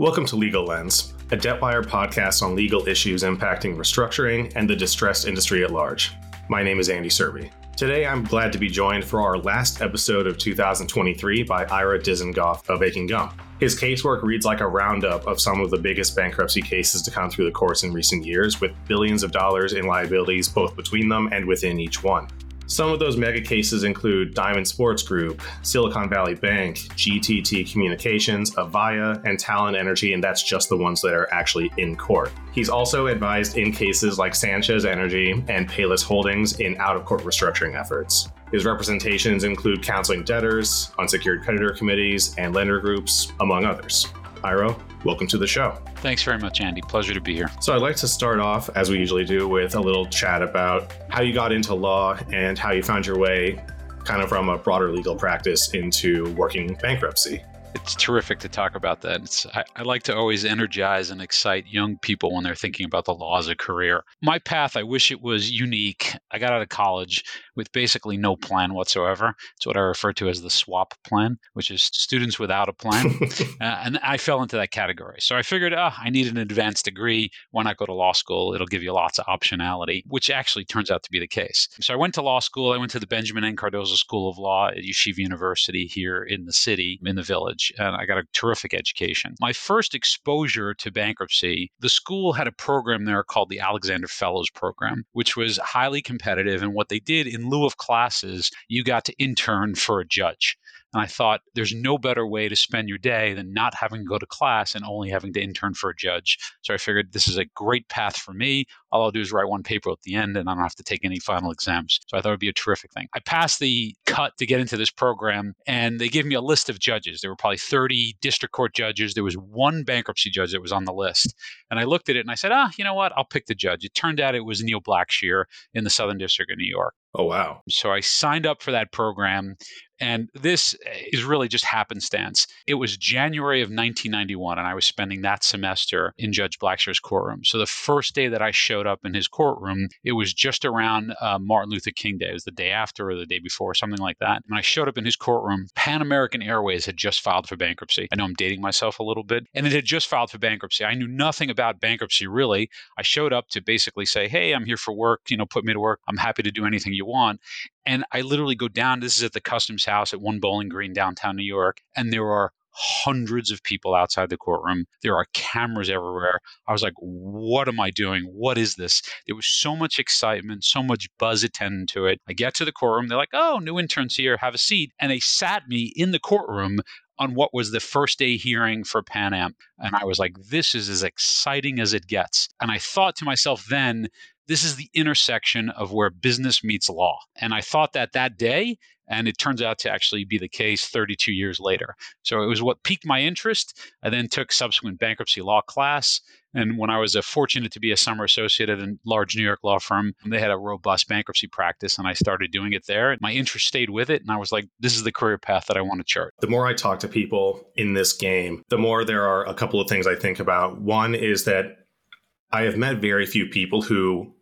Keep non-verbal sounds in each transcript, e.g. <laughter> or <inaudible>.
Welcome to Legal Lens, a Debtwire podcast on legal issues impacting restructuring and the distressed industry at large. My name is Andy Serbe. Today, I'm glad to be joined for our last episode of 2023 by Ira Dizengoff of Akin Gump. His casework reads like a roundup of some of the biggest bankruptcy cases to come through the courts in recent years, with billions of dollars in liabilities both between them and within each one. Some of those mega cases include Diamond Sports Group, Silicon Valley Bank, GTT Communications, Avaya, and Talen Energy, and that's just the ones that are actually in court. He's also advised in cases like Sanchez Energy and Payless Holdings in out of court restructuring efforts. His representations include counseling debtors, unsecured creditor committees, and lender groups, among others. Ira, welcome to the show. Thanks very much, Andy. Pleasure to be here. So, I'd like to start off, as we usually do, with a little chat about how you got into law and how you found your way kind of from a broader legal practice into working bankruptcy it's terrific to talk about that. It's, I, I, like to always energize and excite young people when they're thinking about the law as a career. My path, I wish it was unique. I got out of college with basically no plan whatsoever. It's what I refer to as the swap plan, which is students without a plan. <laughs> uh, and I fell into that category. So I figured, oh, I need an advanced degree. Why not go to law school? It'll give you lots of optionality, which actually turns out to be the case. So I went to law school. I went to the Benjamin N. Cardozo School of Law at Yeshiva University here in the city, in the village and I got a terrific education. My first exposure to bankruptcy, the school had a program there called the Alexander Fellows Program, which was highly competitive. And what they did in lieu of classes, you got to intern for a judge. And I thought there's no better way to spend your day than not having to go to class and only having to intern for a judge. So I figured this is a great path for me. All I'll do is write one paper at the end and I don't have to take any final exams. So I thought it would be a terrific thing. I passed the cut to get into this program and they gave me a list of judges. There were probably 30 district court judges. There was one bankruptcy judge that was on the list. And I looked at it and I said, ah, you know what? I'll pick the judge. It turned out it was Neil Blackshear in the Southern District of New York. Oh, wow. So I signed up for that program. And this is really just happenstance. It was January of 1991, and I was spending that semester in Judge Blackshear's courtroom. So the first day that I showed up in his courtroom, it was just around uh, Martin Luther King Day. It was the day after or the day before, something like that. And I showed up in his courtroom. Pan American Airways had just filed for bankruptcy. I know I'm dating myself a little bit, and it had just filed for bankruptcy. I knew nothing about bankruptcy really. I showed up to basically say, "Hey, I'm here for work. You know, put me to work. I'm happy to do anything you want." And I literally go down, this is at the customs house at one bowling green downtown New York, and there are hundreds of people outside the courtroom. There are cameras everywhere. I was like, what am I doing? What is this? There was so much excitement, so much buzz attendant to it. I get to the courtroom. They're like, oh, new interns here, have a seat. And they sat me in the courtroom on what was the first day hearing for Pan Am. And I was like, this is as exciting as it gets. And I thought to myself then, this is the intersection of where business meets law. And I thought that that day, and it turns out to actually be the case 32 years later. So it was what piqued my interest. I then took subsequent bankruptcy law class. And when I was fortunate to be a summer associate at a large New York law firm, they had a robust bankruptcy practice, and I started doing it there. And My interest stayed with it, and I was like, this is the career path that I want to chart. The more I talk to people in this game, the more there are a couple of things I think about. One is that I have met very few people who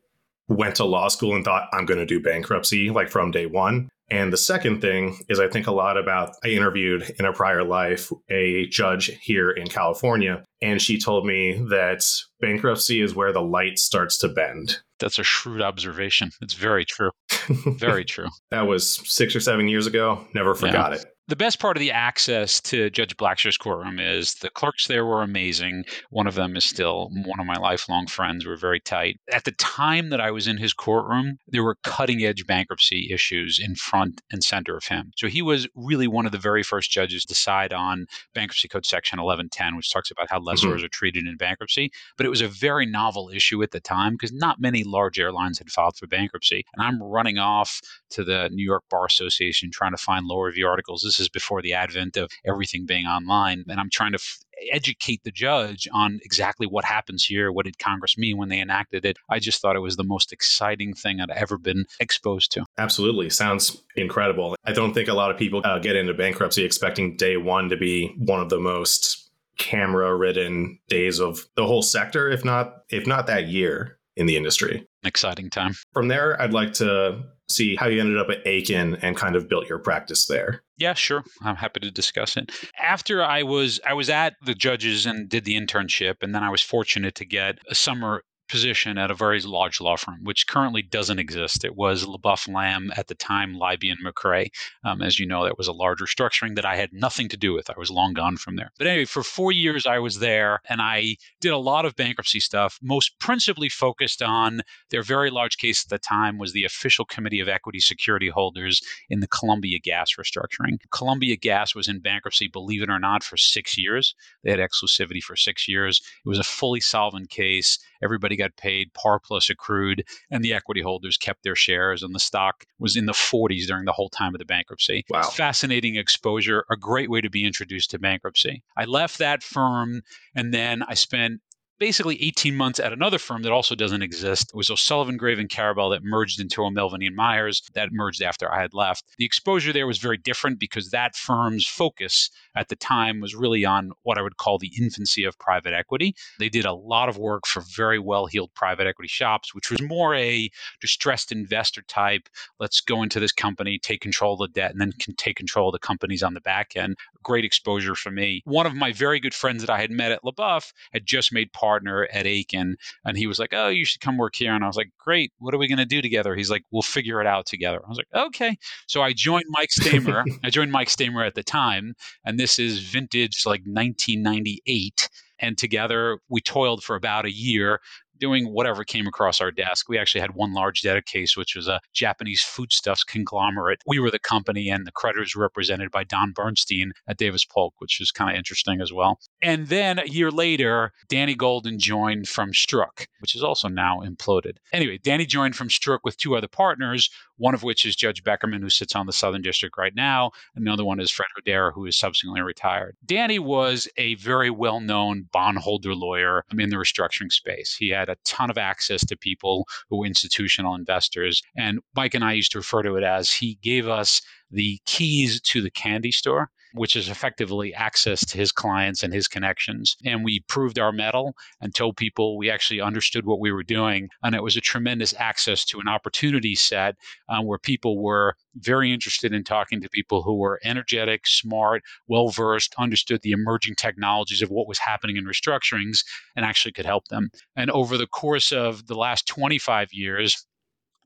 went to law school and thought, I'm going to do bankruptcy like from day one. And the second thing is, I think a lot about. I interviewed in a prior life a judge here in California, and she told me that bankruptcy is where the light starts to bend. That's a shrewd observation. It's very true. <laughs> Very true. that was six or seven years ago. Never forgot yeah. it the best part of the access to Judge Blackshear's courtroom is the clerks there were amazing. One of them is still one of my lifelong friends. We're very tight. At the time that I was in his courtroom, there were cutting edge bankruptcy issues in front and center of him. So he was really one of the very first judges to decide on Bankruptcy Code Section 1110, which talks about how lessors mm-hmm. are treated in bankruptcy. But it was a very novel issue at the time because not many large airlines had filed for bankruptcy. And I'm running off to the New York Bar Association trying to find law review articles. This is before the advent of everything being online. And I'm trying to f- educate the judge on exactly what happens here. What did Congress mean when they enacted it? I just thought it was the most exciting thing I'd ever been exposed to. Absolutely. Sounds incredible. I don't think a lot of people uh, get into bankruptcy expecting day one to be one of the most camera ridden days of the whole sector, if not, if not that year in the industry. Exciting time. From there, I'd like to see how you ended up at Akin and kind of built your practice there. Yeah, sure. I'm happy to discuss it. After I was I was at the judges and did the internship and then I was fortunate to get a summer position at a very large law firm, which currently doesn't exist. It was LeBoeuf Lamb at the time, Leiby and MacRae. Um, as you know, that was a large restructuring that I had nothing to do with. I was long gone from there. But anyway, for four years I was there and I did a lot of bankruptcy stuff, most principally focused on their very large case at the time was the official committee of equity security holders in the Columbia Gas restructuring. Columbia Gas was in bankruptcy, believe it or not, for six years. They had exclusivity for six years. It was a fully solvent case. Everybody got paid par plus accrued, and the equity holders kept their shares, and the stock was in the 40s during the whole time of the bankruptcy. Wow. Fascinating exposure, a great way to be introduced to bankruptcy. I left that firm, and then I spent basically 18 months at another firm that also doesn't exist. It was O'Sullivan, Graev, and Karabell that merged into O'Melveny and Myers that merged after I had left. The exposure there was very different because that firm's focus at the time was really on what I would call the infancy of private equity. They did a lot of work for very well heeled private equity shops, which was more a distressed investor type. Let's go into this company, take control of the debt, and then can take control of the companies on the back end. Great exposure for me. One of my very good friends that I had met at LeBoeuf had just made part partner at Akin, and he was like, "Oh, you should come work here." And I was like, "Great. What are we going to do together?" He's like, "We'll figure it out together." I was like, "Okay." So I joined Mike Stamer. <laughs> I joined Mike Stamer at the time, and this is vintage like 1998 and together we toiled for about a year doing whatever came across our desk. We actually had one large debt case, which was a Japanese foodstuffs conglomerate. We were the company, and the creditors were represented by Don Bernstein at Davis Polk, which was kind of interesting as well. And then a year later, Danny Golden joined from Stroock, which is also now imploded. Anyway, Danny joined from Stroock with two other partners, one of which is Judge Beckerman, who sits on the Southern District right now. Another one is Fred Hodara, who is subsequently retired. Danny was a very well known bondholder lawyer in the restructuring space. He had a ton of access to people who were institutional investors. And Mike and I used to refer to it as he gave us the keys to the candy store which is effectively access to his clients and his connections. And we proved our mettle and told people we actually understood what we were doing. And it was a tremendous access to an opportunity set um, where people were very interested in talking to people who were energetic, smart, well versed, understood the emerging technologies of what was happening in restructurings, and actually could help them. And over the course of the last 25 years,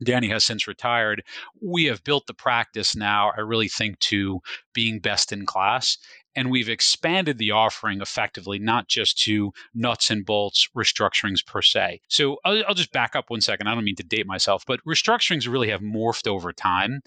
Danny has since retired. We have built the practice now, I really think, to being best in class. And we've expanded the offering effectively, not just to nuts and bolts restructurings per se. So I'll, I'll just back up one second. I don't mean to date myself, but restructurings really have morphed over time.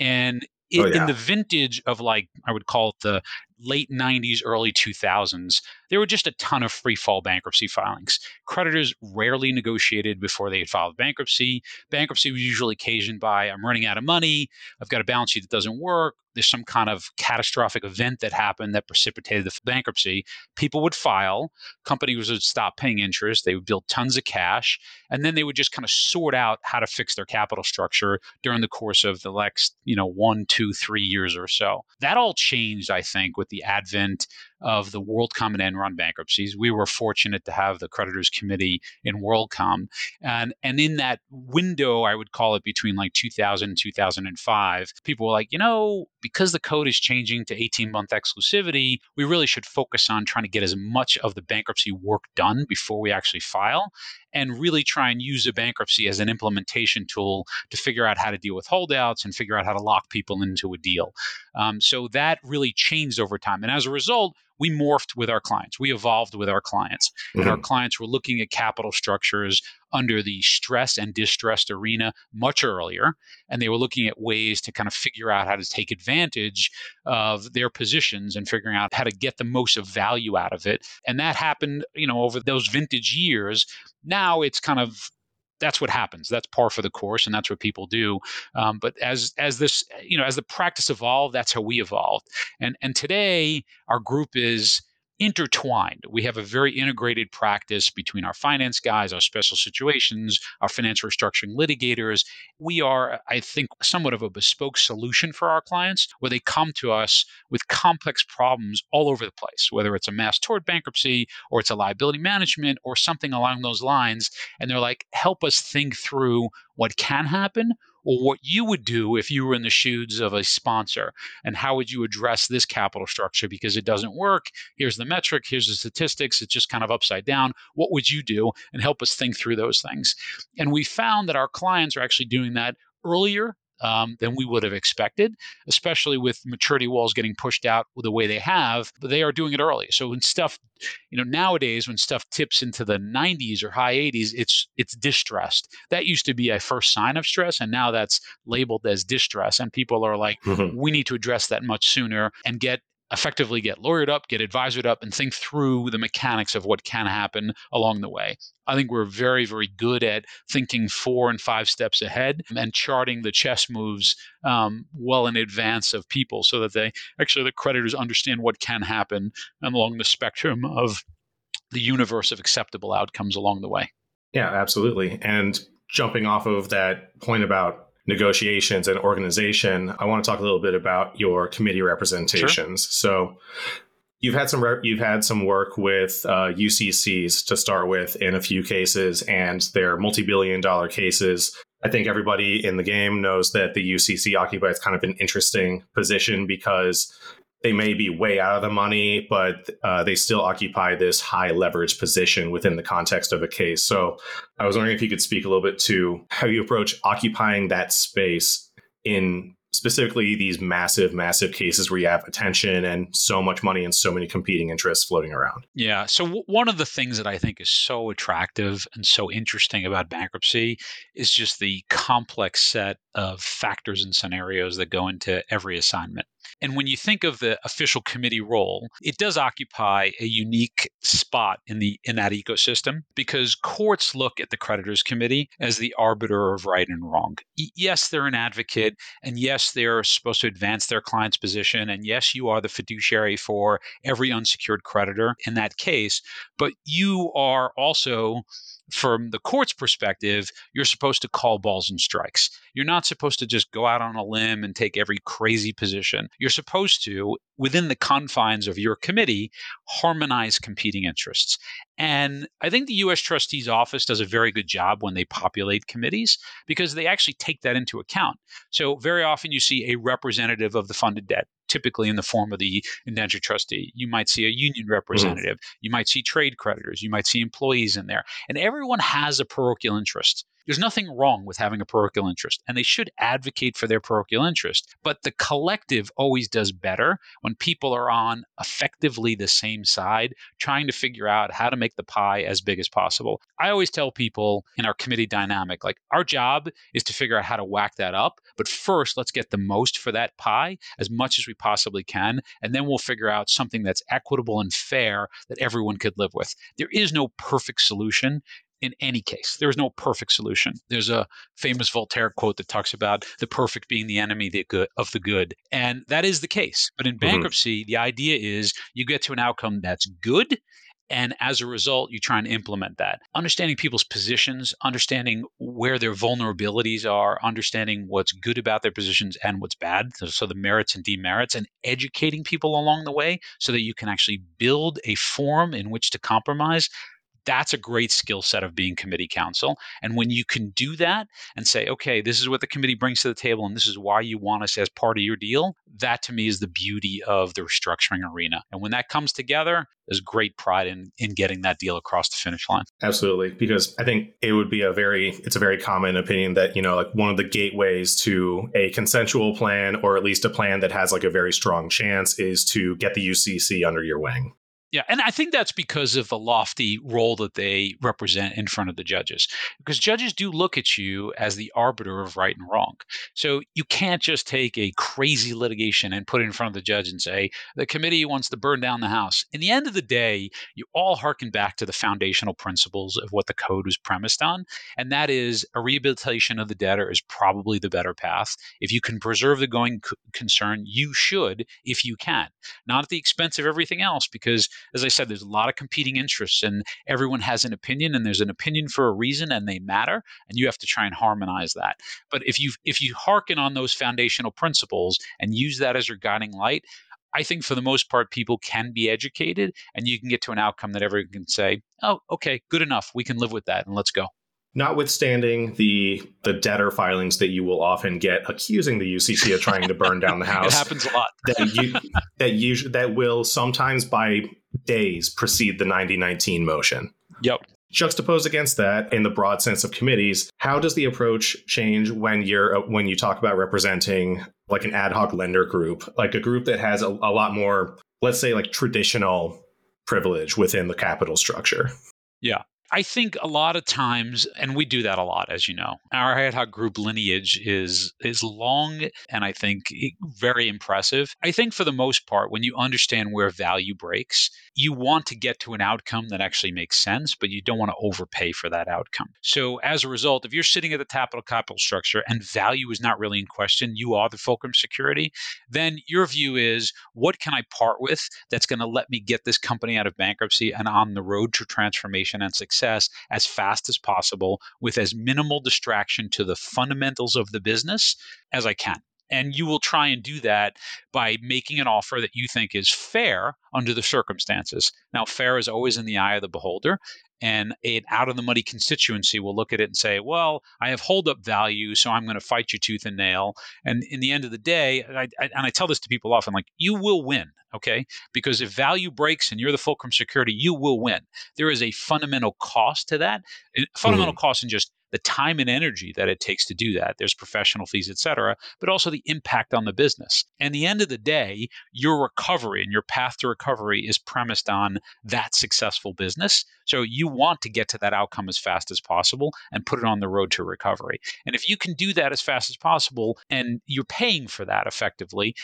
And it, oh, yeah. in the vintage of like I would call it the late 90s, early 2000s, there were just a ton of free fall bankruptcy filings. Creditors rarely negotiated before they had filed bankruptcy. Bankruptcy was usually occasioned by I'm running out of money, I've got a balance sheet that doesn't work, there's some kind of catastrophic event that happened that precipitated the bankruptcy. People would file, companies would stop paying interest, they would build tons of cash, and then they would just kind of sort out how to fix their capital structure during the course of the next, you know, one, two, three years or so. That all changed, I think, with the advent of the WorldCom and Enron bankruptcies. We were fortunate to have the creditors committee in WorldCom. And, and in that window, I would call it between like 2000 and 2005, people were like, you know, because the code is changing to 18 month exclusivity, we really should focus on trying to get as much of the bankruptcy work done before we actually file and really try and use a bankruptcy as an implementation tool to figure out how to deal with holdouts and figure out how to lock people into a deal. Um, so that really changed over time. And as a result, we morphed with our clients. We evolved with our clients. Mm-hmm. And our mm-hmm. clients were looking at capital structures under the stress and distressed arena much earlier. And they were looking at ways to kind of figure out how to take advantage of their positions and figuring out how to get the most of value out of it. And that happened, you know, over those vintage years. Now it's kind of that's what happens. That's par for the course, and that's what people do. Um, but as as this you know as the practice evolved, that's how we evolved. And and today our group is intertwined. We have a very integrated practice between our finance guys, our special situations, our financial restructuring litigators. We are, I think, somewhat of a bespoke solution for our clients where they come to us with complex problems all over the place, whether it's a mass tort bankruptcy or it's a liability management or something along those lines. And they're like, help us think through what can happen or what you would do if you were in the shoes of a sponsor and how would you address this capital structure? Because it doesn't work. Here's the metric. Here's the statistics. It's just kind of upside down. What would you do and help us think through those things? And we found that our clients are actually doing that earlier um, than we would have expected, especially with maturity walls getting pushed out the way they have. But they are doing it early. So when stuff, you know, nowadays when stuff tips into the 90s or high 80s, it's it's distressed. That used to be a first sign of stress, and now that's labeled as distress. And people are like, mm-hmm. we need to address that much sooner and get effectively get lawyered up, get advisored up, and think through the mechanics of what can happen along the way. I think we're very, very good at thinking four and five steps ahead and charting the chess moves um, well in advance of people so that they actually, the creditors understand what can happen along the spectrum of the universe of acceptable outcomes along the way. Yeah, absolutely. And jumping off of that point about negotiations and organization, I want to talk a little bit about your committee representations. Sure. So you've had some re- you've had some work with uh, UCCs to start with in a few cases, and they're multi-billion dollar cases. I think everybody in the game knows that the UCC occupies kind of an interesting position because they may be way out of the money, but uh, they still occupy this high leverage position within the context of a case. So I was wondering if you could speak a little bit to how you approach occupying that space in specifically these massive, massive cases where you have attention and so much money and so many competing interests floating around. Yeah. So, w- one of the things that I think is so attractive and so interesting about bankruptcy is just the complex set of factors and scenarios that go into every assignment. And when you think of the official committee role, it does occupy a unique spot in the in that ecosystem because courts look at the creditors committee as the arbiter of right and wrong. yes, they're an advocate and yes, they're supposed to advance their client's position and yes, you are the fiduciary for every unsecured creditor in that case, but you are also from the court's perspective, you're supposed to call balls and strikes. You're not supposed to just go out on a limb and take every crazy position. You're supposed to, within the confines of your committee, harmonize competing interests. And I think the US Trustee's office does a very good job when they populate committees because they actually take that into account. So, very often you see a representative of the funded debt typically in the form of the indentured trustee. You might see a union mm-hmm. representative. Mm-hmm. You might see trade creditors. You might see employees in there. And everyone has a parochial interest. There's nothing wrong with having a parochial interest, and they should advocate for their parochial interest. But the collective always does better when people are on effectively the same side, trying to figure out how to make the pie as big as possible. I always tell people in our committee dynamic, like our job is to figure out how to whack that up. But first, let's get the most for that pie as much as we possibly can, and then we'll figure out something that's equitable and fair that everyone could live with. There is no perfect solution in any case. There is no perfect solution. There's a famous Voltaire quote that talks about the perfect being the enemy of the good. And that is the case. But in mm-hmm. bankruptcy, mm-hmm. the idea is you get to an outcome that's good. And as a result, you try and implement that. Understanding people's positions, understanding where their vulnerabilities are, understanding what's good about their positions and what's bad. So, the merits and demerits, and educating people along the way so that you can actually build a forum in which to compromise that's a great skill set of being committee counsel. And when you can do that and say, okay, this is what the committee brings to the table and this is why you want us as part of your deal, that to me is the beauty of the restructuring arena. And when that comes together, there's great pride in in getting that deal across the finish line. Absolutely. Because I think it would be a very it's a very common opinion that, you know, like one of the gateways to a consensual plan or at least a plan that has like a very strong chance is to get the UCC under your wing. Yeah, and I think that's because of the lofty role that they represent in front of the judges. Because judges do look at you as the arbiter of right and wrong. So you can't just take a crazy litigation and put it in front of the judge and say, the committee wants to burn down the house. In the end of the day, you all harken back to the foundational principles of what the code was premised on. And that is a rehabilitation of the debtor is probably the better path. If you can preserve the going concern, you should if you can, not at the expense of everything else, because as I said, there's a lot of competing interests, and everyone has an opinion, and there's an opinion for a reason, and they matter, and you have to try and harmonize that. But if you if you hearken on those foundational principles and use that as your guiding light, I think for the most part, people can be educated, and you can get to an outcome that everyone can say, "Oh, okay, good enough. We can live with that, and let's go." Notwithstanding the the debtor filings that you will often get accusing the UCC of trying to burn down the <laughs> house. it happens a lot. that you that usually that will sometimes by days precede the 9019 motion. Yep. Juxtaposed against that, in the broad sense of committees, how does the approach change when you're uh, when you talk about representing like an ad hoc lender group, like a group that has a, a lot more, let's say, like traditional privilege within the capital structure? Yeah. I think a lot of times, and we do that a lot, as you know, our ad hoc group lineage is is long and I think very impressive. I think for the most part, when you understand where value breaks, you want to get to an outcome that actually makes sense, but you don't want to overpay for that outcome. So as a result, if you're sitting at the top of capital structure and value is not really in question, you are the fulcrum security, then your view is what can I part with that's going to let me get this company out of bankruptcy and on the road to transformation and success success as fast as possible with as minimal distraction to the fundamentals of the business as I can. And you will try and do that by making an offer that you think is fair under the circumstances. Now, fair is always in the eye of the beholder. And an out of the money constituency will look at it and say, well, I have hold up value, so I'm going to fight you tooth and nail. And in the end of the day, I, I, and I tell this to people often, like, you will win, okay? Because if value breaks and you're the fulcrum security, you will win. There is a fundamental cost to that, fundamental mm-hmm. cost in just the time and energy that it takes to do that. There's professional fees, et cetera, but also the impact on the business. And the end of the day, your recovery and your path to recovery is premised on that successful business. So you want to get to that outcome as fast as possible and put it on the road to recovery. And if you can do that as fast as possible and you're paying for that effectively,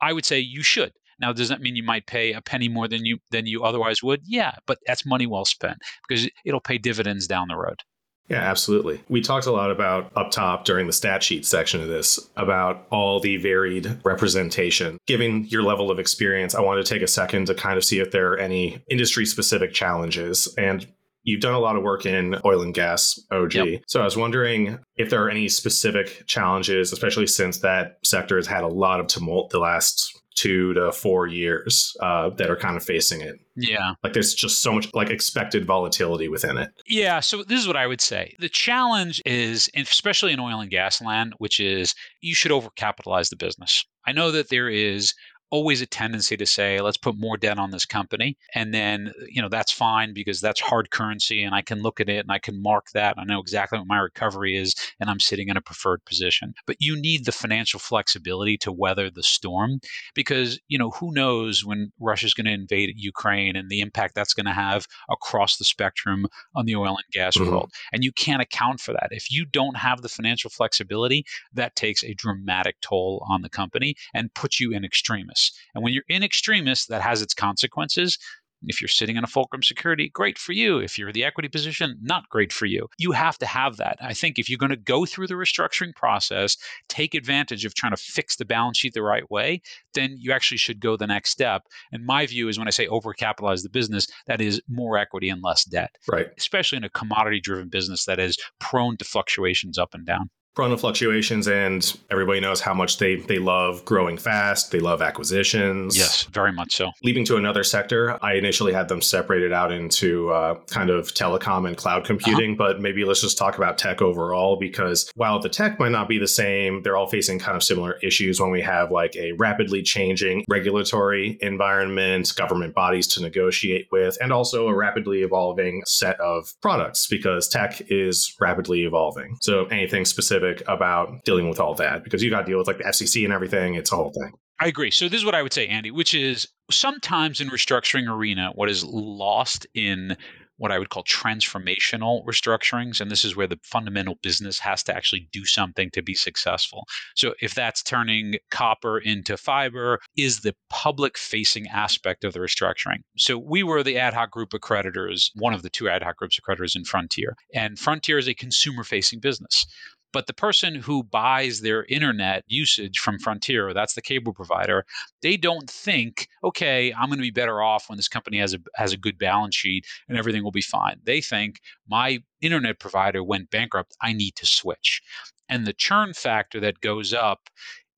I would say you should. Now, does that mean you might pay a penny more than you than you otherwise would? Yeah, but that's money well spent because it'll pay dividends down the road. Yeah, absolutely. We talked a lot about up top during the stat sheet section of this about all the varied representation. Given your level of experience, I wanted to take a second to kind of see if there are any industry specific challenges. And you've done a lot of work in oil and gas OG. Yep. So I was wondering if there are any specific challenges, especially since that sector has had a lot of tumult the last two to four years uh, that are kind of facing it. Yeah. Like there's just so much like expected volatility within it. Yeah. So this is what I would say. The challenge is, especially in oil and gas land, which is you should overcapitalize the business. I know that there is always a tendency to say, let's put more debt on this company. And then, you know, that's fine because that's hard currency and I can look at it and I can mark that. I know exactly what my recovery is and I'm sitting in a preferred position. But you need the financial flexibility to weather the storm because, you know, who knows when Russia's going to invade Ukraine and the impact that's going to have across the spectrum on the oil and gas mm-hmm. world. And you can't account for that. If you don't have the financial flexibility, that takes a dramatic toll on the company and puts you in extremis. And when you're in extremis, that has its consequences. If you're sitting in a fulcrum security, great for you. If you're the equity position, not great for you. You have to have that. I think if you're going to go through the restructuring process, take advantage of trying to fix the balance sheet the right way, then you actually should go the next step. And my view is when I say overcapitalize the business, that is more equity and less debt. Right. Especially in a commodity driven business that is prone to fluctuations up and down fluctuations and everybody knows how much they they love growing fast. They love acquisitions. Yes very much so. Leaping to another sector i initially had them separated out into uh, kind of telecom and cloud computing uh-huh. but maybe let's just talk about tech overall because while the tech might not be the same they're all facing kind of similar issues when we have like a rapidly changing regulatory environment government bodies to negotiate with and also a rapidly evolving set of products because tech is rapidly evolving. So anything specific specific about dealing with all that because you got to deal with like the FCC and everything. It's a whole thing. I agree. So this is what I would say, Andy, which is sometimes in restructuring arena, what is lost in what I would call transformational restructurings. And this is where the fundamental business has to actually do something to be successful. So, if that's turning copper into fiber, is the public facing aspect of the restructuring. So, we were the ad hoc group of creditors, one of the two ad hoc groups of creditors in Frontier. And Frontier is a consumer facing business. But the person who buys their internet usage from Frontier, that's the cable provider, they don't think, okay, I'm going to be better off when this company has a has a good balance sheet and everything will be fine. They think my internet provider went bankrupt, I need to switch. And the churn factor that goes up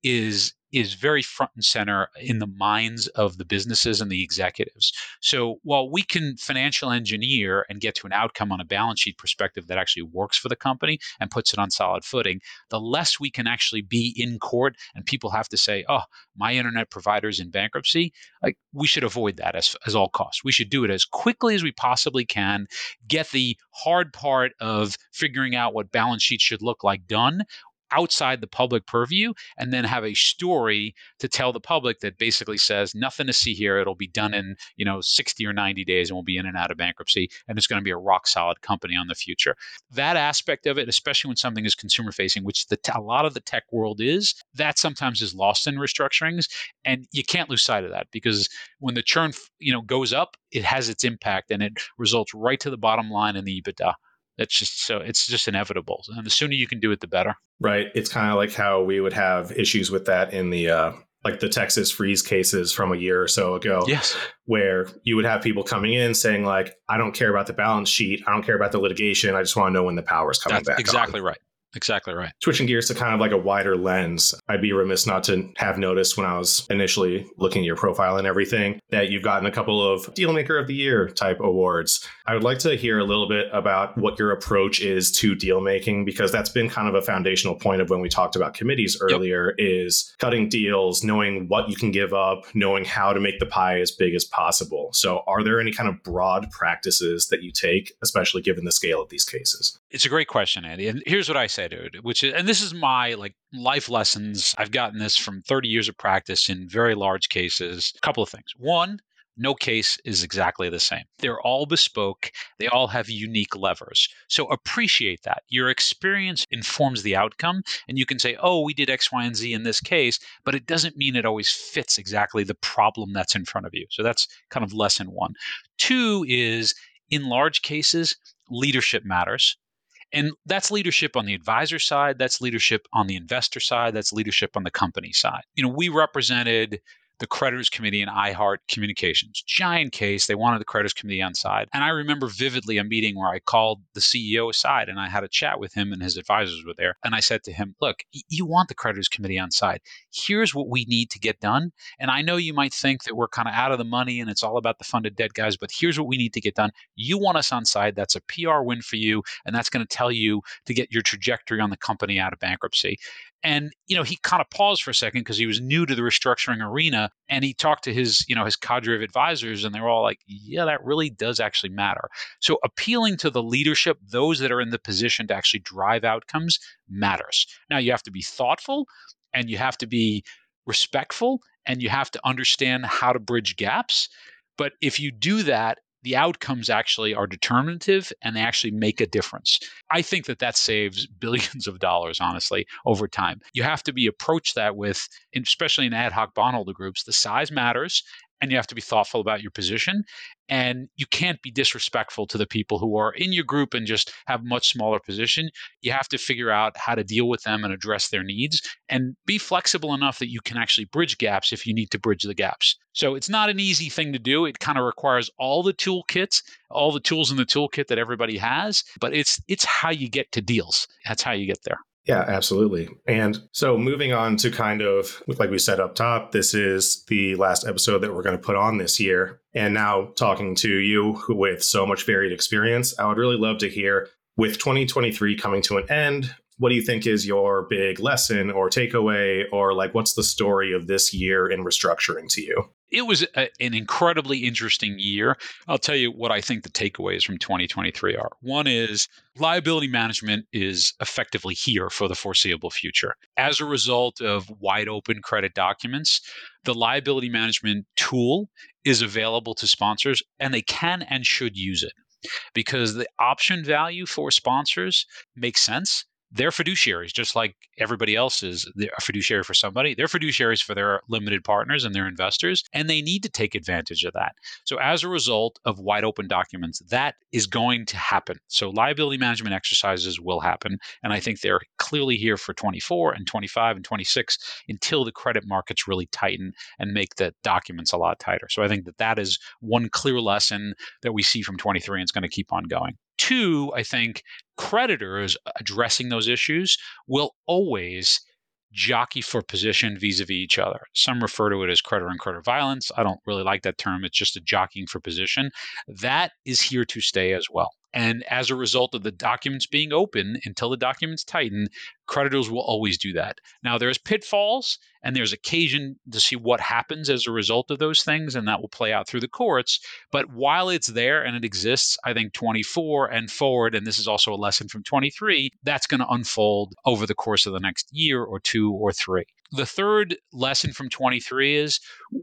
is is very front and center in the minds of the businesses and the executives. So while we can financial engineer and get to an outcome on a balance sheet perspective that actually works for the company and puts it on solid footing, the less we can actually be in court and people have to say, oh, my internet provider is in bankruptcy, like we should avoid that as, as all costs. We should do it as quickly as we possibly can, get the hard part of figuring out what balance sheets should look like done outside the public purview and then have a story to tell the public that basically says nothing to see here. It'll be done in you know 60 or 90 days and we'll be in and out of bankruptcy and it's going to be a rock solid company on the future. That aspect of it especially when something is consumer facing which the, a lot of the tech world is that sometimes is lost in restructurings and you can't lose sight of that because when the churn you know goes up it has its impact and it results right to the bottom line in the ebitda it's just so it's just inevitable. And the sooner you can do it, the better. Right. It's kind of like how we would have issues with that in the uh, like the Texas freeze cases from a year or so ago. Yes. Where you would have people coming in saying like, I don't care about the balance sheet, I don't care about the litigation, I just want to know when the power is coming That's back. Exactly on. right. Exactly right. Switching gears to kind of like a wider lens, I'd be remiss not to have noticed when I was initially looking at your profile and everything that you've gotten a couple of Dealmaker of the Year type awards. I would like to hear a little bit about what your approach is to deal making because that's been kind of a foundational point of when we talked about committees earlier yep. is cutting deals, knowing what you can give up, knowing how to make the pie as big as possible. So are there any kind of broad practices that you take, especially given the scale of these cases? It's a great question, Andy. And here's what I say to it, which is, and this is my like life lessons. I've gotten this from 30 years of practice in very large cases. A couple of things. One, no case is exactly the same. They're all bespoke. They all have unique levers. So appreciate that. Your experience informs the outcome. And you can say, oh, we did X, Y, and Z in this case, but it doesn't mean it always fits exactly the problem that's in front of you. So that's kind of lesson one. Two is in large cases, leadership matters. And that's leadership on the advisor side, that's leadership on the investor side, that's leadership on the company side. You know, we represented the creditors committee and iHeart Communications. Giant case. They wanted the creditors committee on side. And I remember vividly a meeting where I called the CEO aside and I had a chat with him and his advisors were there. And I said to him, look, you want the creditors committee on side. Here's what we need to get done. And I know you might think that we're kind of out of the money and it's all about the funded debt guys, but here's what we need to get done. You want us on side. That's a PR win for you. And that's going to tell you to get your trajectory on the company out of bankruptcy. And you know, he kind of paused for a second because he was new to the restructuring arena, and he talked to his you know his cadre of advisors, and they were all like, "Yeah, that really does actually matter." So appealing to the leadership, those that are in the position to actually drive outcomes, matters. Now you have to be thoughtful, and you have to be respectful, and you have to understand how to bridge gaps. But if you do that the outcomes actually are determinative and they actually make a difference. I think that that saves <laughs> billions of dollars, honestly, over time. You have to be approached that with, especially in ad hoc bondholder groups, the size matters and you have to be thoughtful about your position and you can't be disrespectful to the people who are in your group and just have much smaller position. You have to figure out how to deal with them and address their needs and be flexible enough that you can actually bridge gaps if you need to bridge the gaps. So it's not an easy thing to do. It kind of requires all the toolkits all the tools in the toolkit that everybody has but it's it's how you get to deals. That's how you get there yeah, absolutely. And so moving on to kind of like we said up top, this is the last episode that we're going to put on this year. And now talking to you with so much varied experience, I would really love to hear with 2023 coming to an end, what do you think is your big lesson or takeaway or like what's the story of this year in restructuring to you? it was a, an incredibly interesting year. I'll tell you what I think the takeaways from 2023 are. One is liability management is effectively here for the foreseeable future. As a result of wide open credit documents, the liability management tool is available to sponsors and they can and should use it because the option value for sponsors makes sense they're fiduciaries, just like everybody else is a fiduciary for somebody. They're fiduciaries for their limited partners and their investors, and they need to take advantage of that. So, as a result of wide open documents, that is going to happen. So, liability management exercises will happen. And I think they're clearly here for 24 and 25 and 26 until the credit markets really tighten and make the documents a lot tighter. So, I think that that is one clear lesson that we see from 23 and it's going to keep on going. Two, I think creditors addressing those issues will always jockey for position vis-a-vis each other. Some refer to it as creditor and creditor violence. I don't really like that term. It's just a jockeying for position. That is here to stay as well. And as a result of the documents being open until the documents tighten, creditors will always do that. Now, there's pitfalls and there's occasion to see what happens as a result of those things, and that will play out through the courts. But while it's there and it exists, I think 24 and forward, and this is also a lesson from 23, that's going to unfold over the course of the next year or two or three. The third lesson from 23 is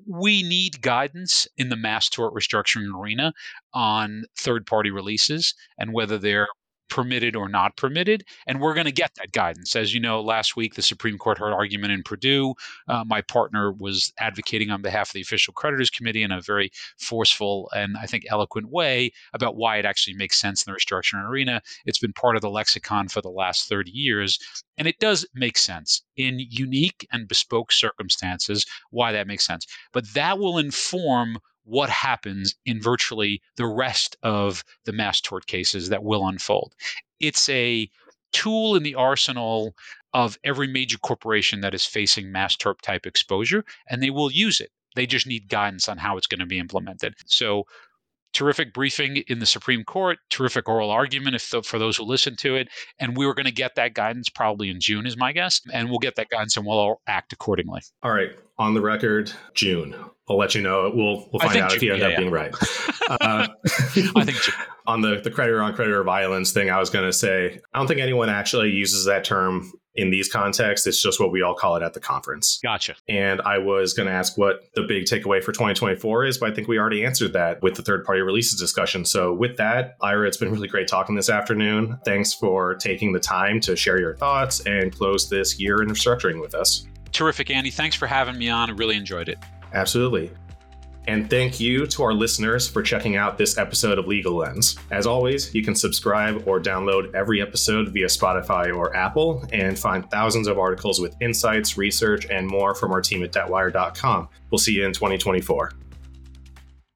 we need guidance in the mass tort restructuring arena on third party releases and whether they're permitted or not permitted. And we're going to get that guidance. As you know, last week the Supreme Court heard argument in Purdue. Uh, my partner was advocating on behalf of the Official Creditors Committee in a very forceful and I think eloquent way about why it actually makes sense in the restructuring arena. It's been part of the lexicon for the last 30 years. And it does make sense in unique and bespoke circumstances why that makes sense. But that will inform what happens in virtually the rest of the mass tort cases that will unfold. It's a tool in the arsenal of every major corporation that is facing mass tort type exposure, and they will use it. They just need guidance on how it's going to be implemented. So terrific briefing in the Supreme Court, terrific oral argument if the, for those who listen to it. And we were going to get that guidance probably in June, is my guess. And we'll get that guidance and we'll all act accordingly. All right. On the record, June. I'll let you know. We'll we'll find out June, if you end yeah, up yeah. being right. <laughs> Uh, I think June. <laughs> on the the creditor on creditor violence thing, I was going to say I don't think anyone actually uses that term in these contexts. It's just what we all call it at the conference. Gotcha. And I was going to ask what the big takeaway for 2024 is, but I think we already answered that with the third party releases discussion. So, with that, Ira, it's been really great talking this afternoon. Thanks for taking the time to share your thoughts and close this year in restructuring with us. Terrific, Andy. Thanks for having me on. I really enjoyed it. Absolutely. And thank you to our listeners for checking out this episode of Legal Lens. As always, you can subscribe or download every episode via Spotify or Apple and find thousands of articles with insights, research, and more from our team at debtwire.com. We'll see you in 2024.